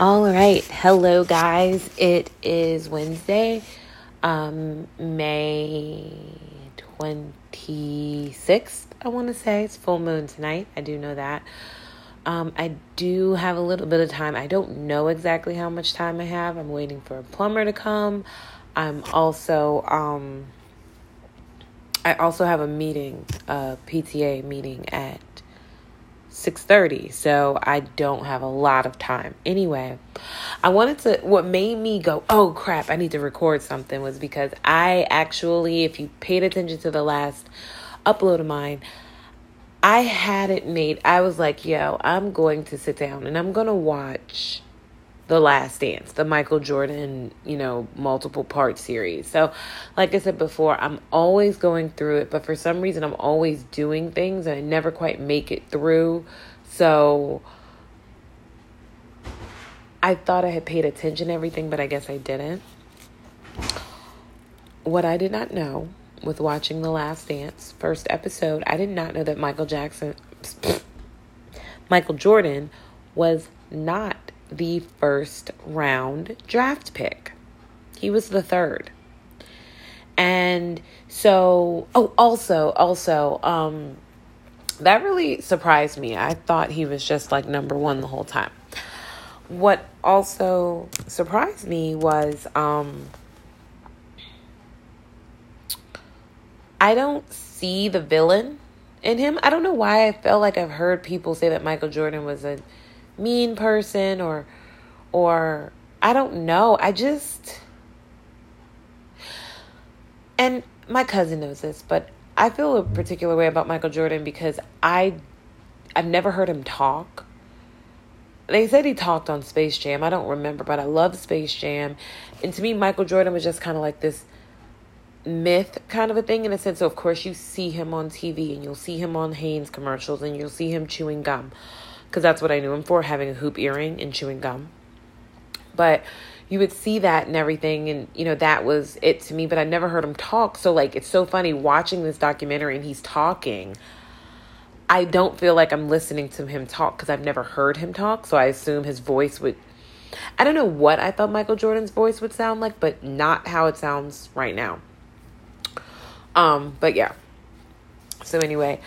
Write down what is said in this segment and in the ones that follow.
All right. Hello, guys. It is Wednesday, um, May 26th, I want to say. It's full moon tonight. I do know that. Um, I do have a little bit of time. I don't know exactly how much time I have. I'm waiting for a plumber to come. I'm also, um, I also have a meeting, a PTA meeting at 6:30 so I don't have a lot of time. Anyway, I wanted to what made me go, "Oh crap, I need to record something" was because I actually if you paid attention to the last upload of mine, I had it made. I was like, "Yo, I'm going to sit down and I'm going to watch the Last Dance, the Michael Jordan, you know, multiple part series. So, like I said before, I'm always going through it, but for some reason, I'm always doing things and I never quite make it through. So, I thought I had paid attention to everything, but I guess I didn't. What I did not know with watching The Last Dance, first episode, I did not know that Michael Jackson, Michael Jordan was not the first round draft pick. He was the third. And so, oh, also, also, um, that really surprised me. I thought he was just like number one the whole time. What also surprised me was, um, I don't see the villain in him. I don't know why I felt like I've heard people say that Michael Jordan was a mean person or or I don't know. I just and my cousin knows this, but I feel a particular way about Michael Jordan because I I've never heard him talk. They said he talked on Space Jam. I don't remember, but I love Space Jam. And to me, Michael Jordan was just kind of like this myth kind of a thing in a sense. So, of course, you see him on TV and you'll see him on Hanes commercials and you'll see him chewing gum because that's what I knew him for having a hoop earring and chewing gum. But you would see that and everything, and you know, that was it to me. But I never heard him talk. So, like, it's so funny watching this documentary and he's talking. I don't feel like I'm listening to him talk because I've never heard him talk. So I assume his voice would. I don't know what I thought Michael Jordan's voice would sound like, but not how it sounds right now. Um, but yeah. So anyway,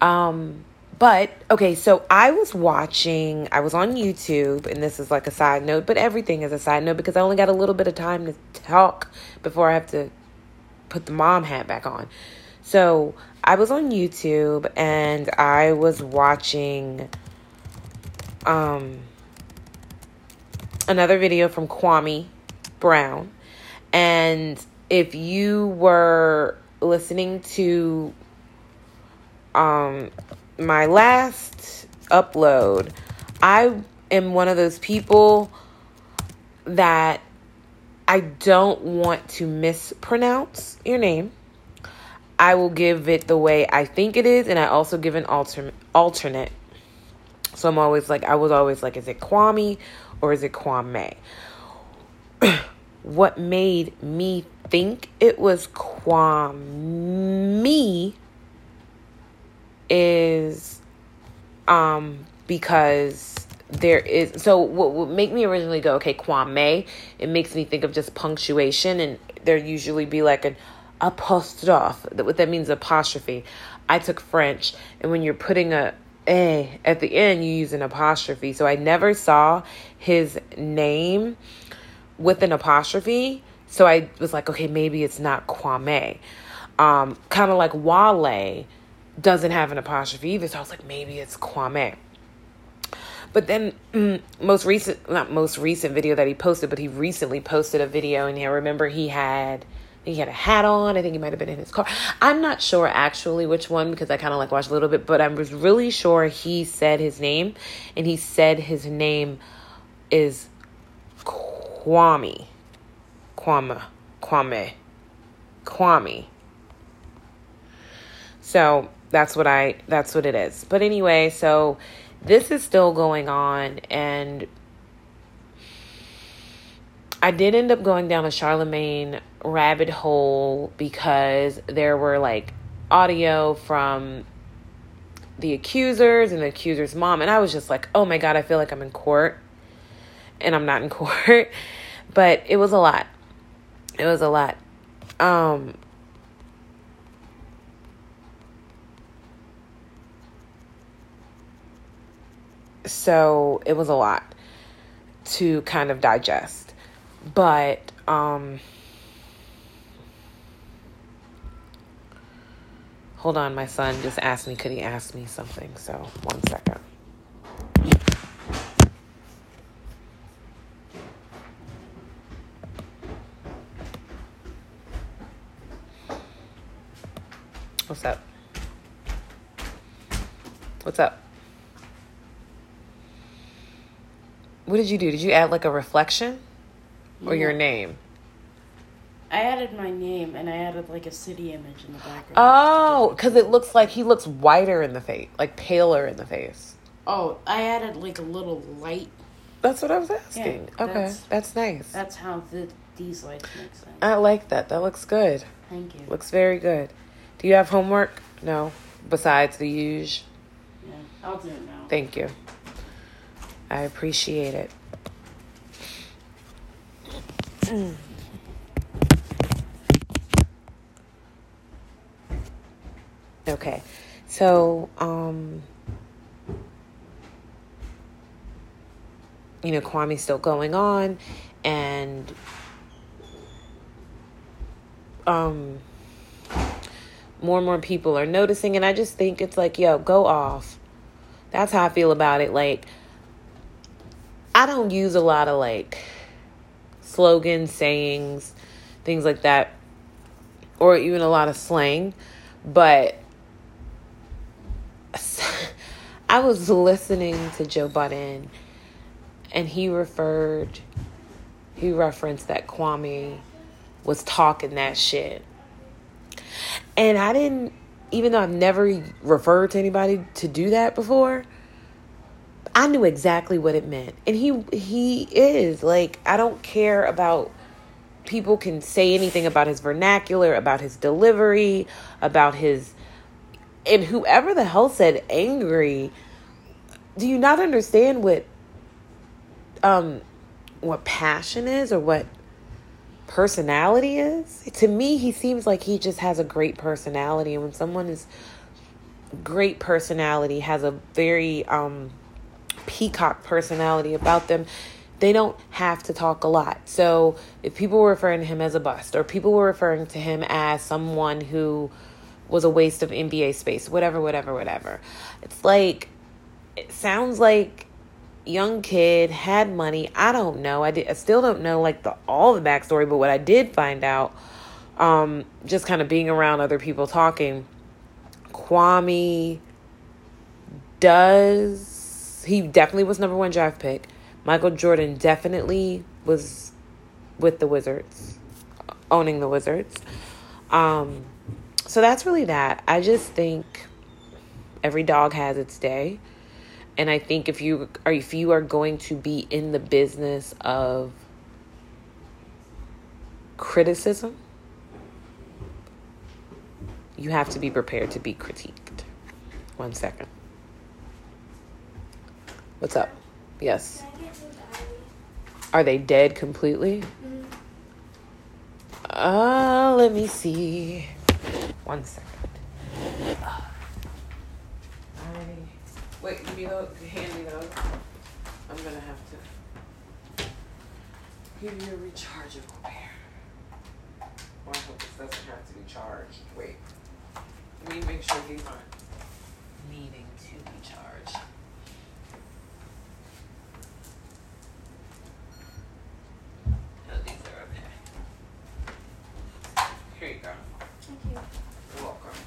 um, but okay, so I was watching, I was on YouTube, and this is like a side note, but everything is a side note because I only got a little bit of time to talk before I have to put the mom hat back on. So I was on YouTube and I was watching um another video from Kwame Brown. And if you were listening to um my last upload, I am one of those people that I don't want to mispronounce your name. I will give it the way I think it is, and I also give an alternate alternate. So I'm always like, I was always like, is it Kwame or is it Kwame? what made me think it was Kwame is um because there is so what would make me originally go okay Kwame it makes me think of just punctuation and there usually be like an apostrophe that what that means apostrophe. I took French and when you're putting a a at the end you use an apostrophe. So I never saw his name with an apostrophe so I was like okay maybe it's not Kwame. Um kind of like Wale doesn't have an apostrophe either. So I was like, maybe it's Kwame. But then, mm, most recent, not most recent video that he posted, but he recently posted a video, and I remember he had he had a hat on. I think he might have been in his car. I'm not sure actually which one because I kind of like watched a little bit, but I was really sure he said his name, and he said his name is Kwame, Kwame, Kwame, Kwame. So that's what I that's what it is. But anyway, so this is still going on and I did end up going down a Charlemagne rabbit hole because there were like audio from the accusers and the accuser's mom and I was just like, "Oh my god, I feel like I'm in court." and I'm not in court, but it was a lot. It was a lot. Um, so it was a lot to kind of digest. But um hold on, my son just asked me could he ask me something. So, one second. What's up? What's up? What did you do? Did you add like a reflection or your name? I added my name and I added like a city image in the background. Oh, because it looks like he looks whiter in the face, like paler in the face. Oh, I added like a little light. That's what I was asking. Yeah, okay, that's- that's nice. That's how the, these lights make sense. I like that. That looks good. Thank you. Looks very good. Do you have homework? No. Besides the usual. Yeah, I'll do it now. Thank you. I appreciate it. okay. So, um you know, Kwame's still going on and um more and more people are noticing and I just think it's like, yo, go off. That's how I feel about it. Like I don't use a lot of like slogans, sayings, things like that, or even a lot of slang, but I was listening to Joe Budden and he referred, he referenced that Kwame was talking that shit. And I didn't, even though I've never referred to anybody to do that before, I knew exactly what it meant. And he he is like I don't care about people can say anything about his vernacular, about his delivery, about his and whoever the hell said angry, do you not understand what um what passion is or what personality is? To me, he seems like he just has a great personality and when someone is great personality has a very um peacock personality about them they don't have to talk a lot. So if people were referring to him as a bust or people were referring to him as someone who was a waste of nba space whatever whatever whatever. It's like it sounds like young kid had money. I don't know. I, did, I still don't know like the all the backstory but what i did find out um just kind of being around other people talking kwame does he definitely was number one draft pick. Michael Jordan definitely was with the Wizards, owning the Wizards. Um, so that's really that. I just think every dog has its day, and I think if you are if you are going to be in the business of criticism, you have to be prepared to be critiqued. One second. What's up? Yes. Are they dead completely? Uh, let me see. One second. I wait. Give me those. Hand me those. I'm gonna have to give you a rechargeable pair. Well, I hope this doesn't have to be charged. Wait. Let me make sure these aren't needing to be charged. No, these are okay. Here you go. Thank you. You're welcome.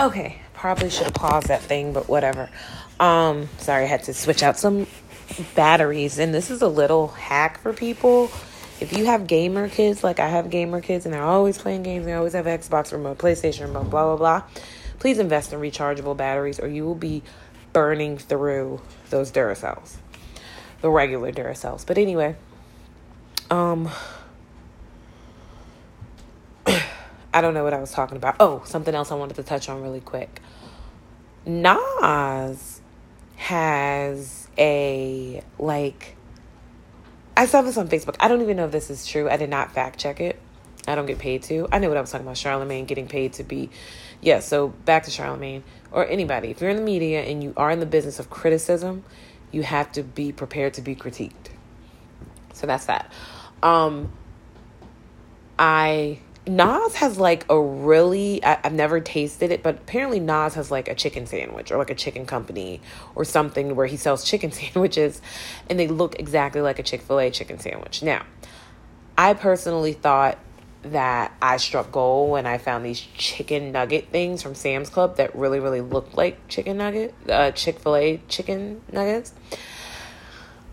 Okay, probably should have paused that thing, but whatever. Um, sorry, I had to switch out some batteries, and this is a little hack for people. If you have gamer kids, like I have gamer kids, and they're always playing games, they always have Xbox remote, PlayStation remote, blah blah blah. Please invest in rechargeable batteries, or you will be burning through those Duracells, the regular Duracells. But anyway, um, I don't know what I was talking about. Oh, something else I wanted to touch on really quick. Nas has a like I saw this on Facebook. I don't even know if this is true. I did not fact check it. I don't get paid to. I know what I was talking about. Charlemagne getting paid to be. Yeah, so back to Charlemagne or anybody. If you're in the media and you are in the business of criticism, you have to be prepared to be critiqued. So that's that. Um, I Nas has like a really I, have never tasted it, but apparently Nas has like a chicken sandwich or like a chicken company or something where he sells chicken sandwiches and they look exactly like a Chick-fil-A chicken sandwich. Now, I personally thought that I struck gold when I found these chicken nugget things from Sam's Club that really, really looked like chicken nugget, uh, Chick fil A chicken nuggets.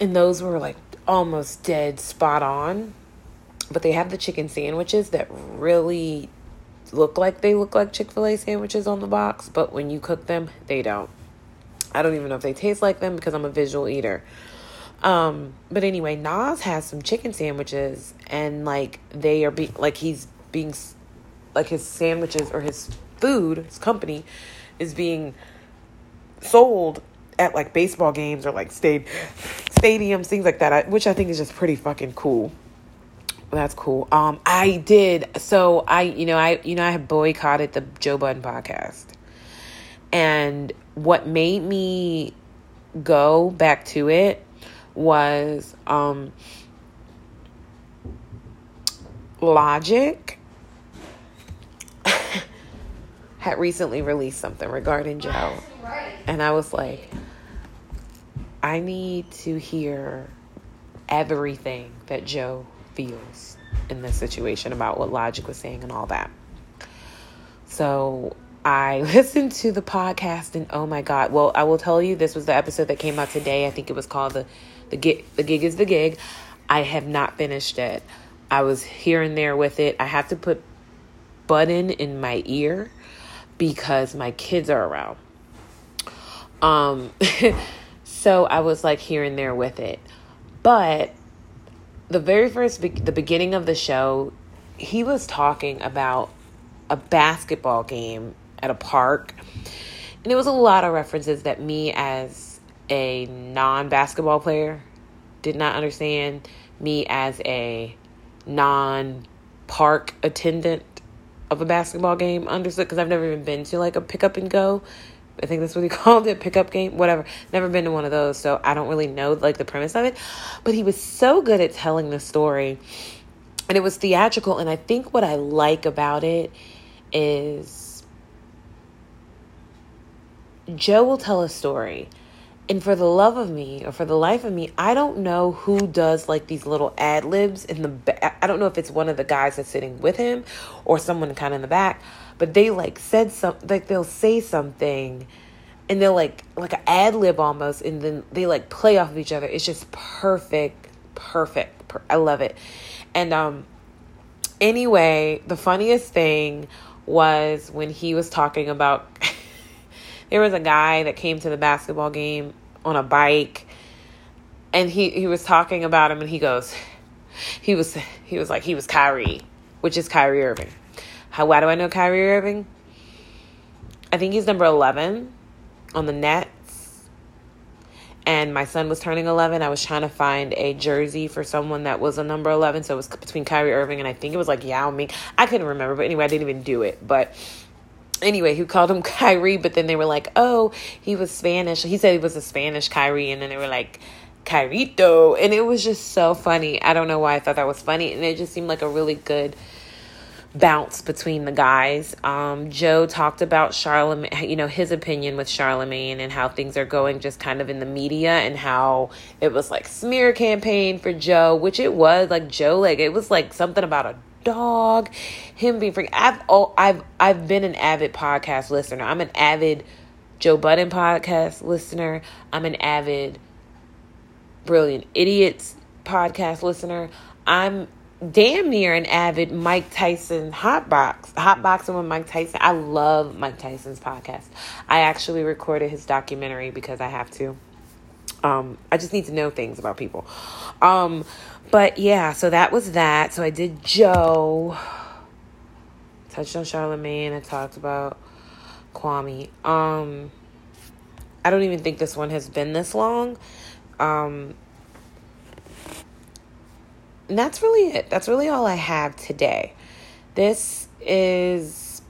And those were like almost dead spot on but they have the chicken sandwiches that really look like they look like Chick fil A sandwiches on the box, but when you cook them, they don't. I don't even know if they taste like them because I'm a visual eater. Um, but anyway, Nas has some chicken sandwiches, and like they are being like he's being like his sandwiches or his food, his company is being sold at like baseball games or like stayed stadiums, things like that, which I think is just pretty fucking cool that's cool. Um, I did. So I, you know, I, you know, I have boycotted the Joe Budden podcast, and what made me go back to it was um, Logic had recently released something regarding Joe, and I was like, I need to hear everything that Joe feels in this situation about what Logic was saying and all that. So I listened to the podcast and oh my god. Well, I will tell you this was the episode that came out today. I think it was called the the gig the gig is the gig. I have not finished it. I was here and there with it. I have to put button in my ear because my kids are around. Um so I was like here and there with it. But the very first be- the beginning of the show, he was talking about a basketball game at a park. And it was a lot of references that me as a non-basketball player did not understand, me as a non-park attendant of a basketball game understood because I've never even been to like a pick up and go I think that's what he called it, pickup game, whatever. Never been to one of those, so I don't really know like the premise of it. But he was so good at telling the story. And it was theatrical, and I think what I like about it is Joe will tell a story. And for the love of me, or for the life of me, I don't know who does like these little ad libs in the back. I don't know if it's one of the guys that's sitting with him or someone kind of in the back but they like said something like they'll say something and they'll like like an ad lib almost and then they like play off of each other. It's just perfect perfect per- i love it. And um anyway the funniest thing was when he was talking about there was a guy that came to the basketball game on a bike and he he was talking about him and he goes he was he was like he was Kyrie which is Kyrie Irving how why do I know Kyrie Irving? I think he's number 11 on the Nets. And my son was turning 11. I was trying to find a jersey for someone that was a number 11. So it was between Kyrie Irving and I think it was like Yao Ming. I couldn't remember. But anyway, I didn't even do it. But anyway, who called him Kyrie. But then they were like, oh, he was Spanish. He said he was a Spanish Kyrie. And then they were like, Kyrito. And it was just so funny. I don't know why I thought that was funny. And it just seemed like a really good bounce between the guys. Um, Joe talked about Charlemagne, you know, his opinion with Charlemagne and how things are going just kind of in the media and how it was like smear campaign for Joe, which it was like Joe, like it was like something about a dog, him being free. I've oh, I've I've been an avid podcast listener. I'm an avid Joe Budden podcast listener. I'm an avid Brilliant Idiots podcast listener. I'm damn near an avid Mike Tyson hotbox, hotboxing with Mike Tyson. I love Mike Tyson's podcast. I actually recorded his documentary because I have to. Um, I just need to know things about people. Um, but yeah, so that was that. So I did Joe. touched on Charlemagne. I talked about Kwame. Um, I don't even think this one has been this long. Um, and that's really it. That's really all I have today. This is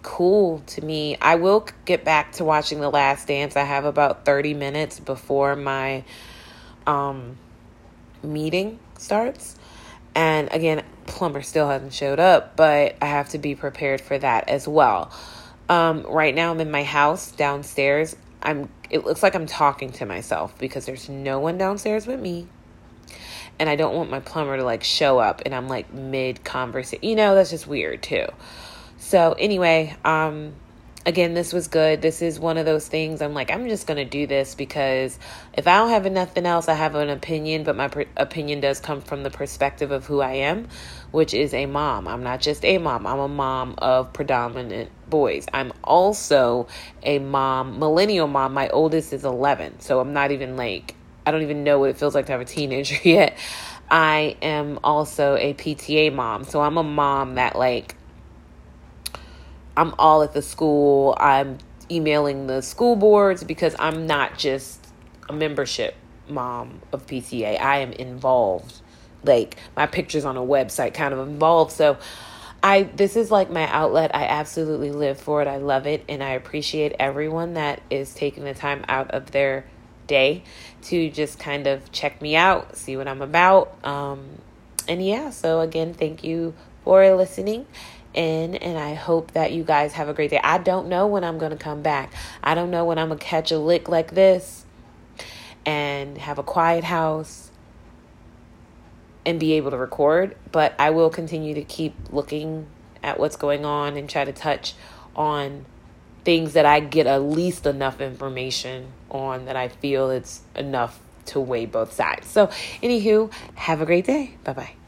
cool to me. I will get back to watching The Last Dance. I have about 30 minutes before my um, meeting starts. And again, Plumber still hasn't showed up, but I have to be prepared for that as well. Um, right now, I'm in my house downstairs. I'm. It looks like I'm talking to myself because there's no one downstairs with me, and I don't want my plumber to like show up and I'm like mid conversation. You know, that's just weird too. So anyway, um, again, this was good. This is one of those things I'm like, I'm just going to do this because if I don't have nothing else, I have an opinion, but my opinion does come from the perspective of who I am, which is a mom. I'm not just a mom, I'm a mom of predominant boys. I'm also a mom, millennial mom. My oldest is 11, so I'm not even like, I don't even know what it feels like to have a teenager yet. I am also a PTA mom, so I'm a mom that like I'm all at the school. I'm emailing the school boards because I'm not just a membership mom of PTA. I am involved. Like my pictures on a website kind of involved. So I this is like my outlet. I absolutely live for it. I love it and I appreciate everyone that is taking the time out of their day to just kind of check me out, see what I'm about. Um and yeah, so again, thank you for listening in and I hope that you guys have a great day. I don't know when I'm going to come back. I don't know when I'm going to catch a lick like this and have a quiet house and be able to record, but I will continue to keep looking at what's going on and try to touch on things that I get at least enough information on that I feel it's enough to weigh both sides. So, anywho, have a great day. Bye bye.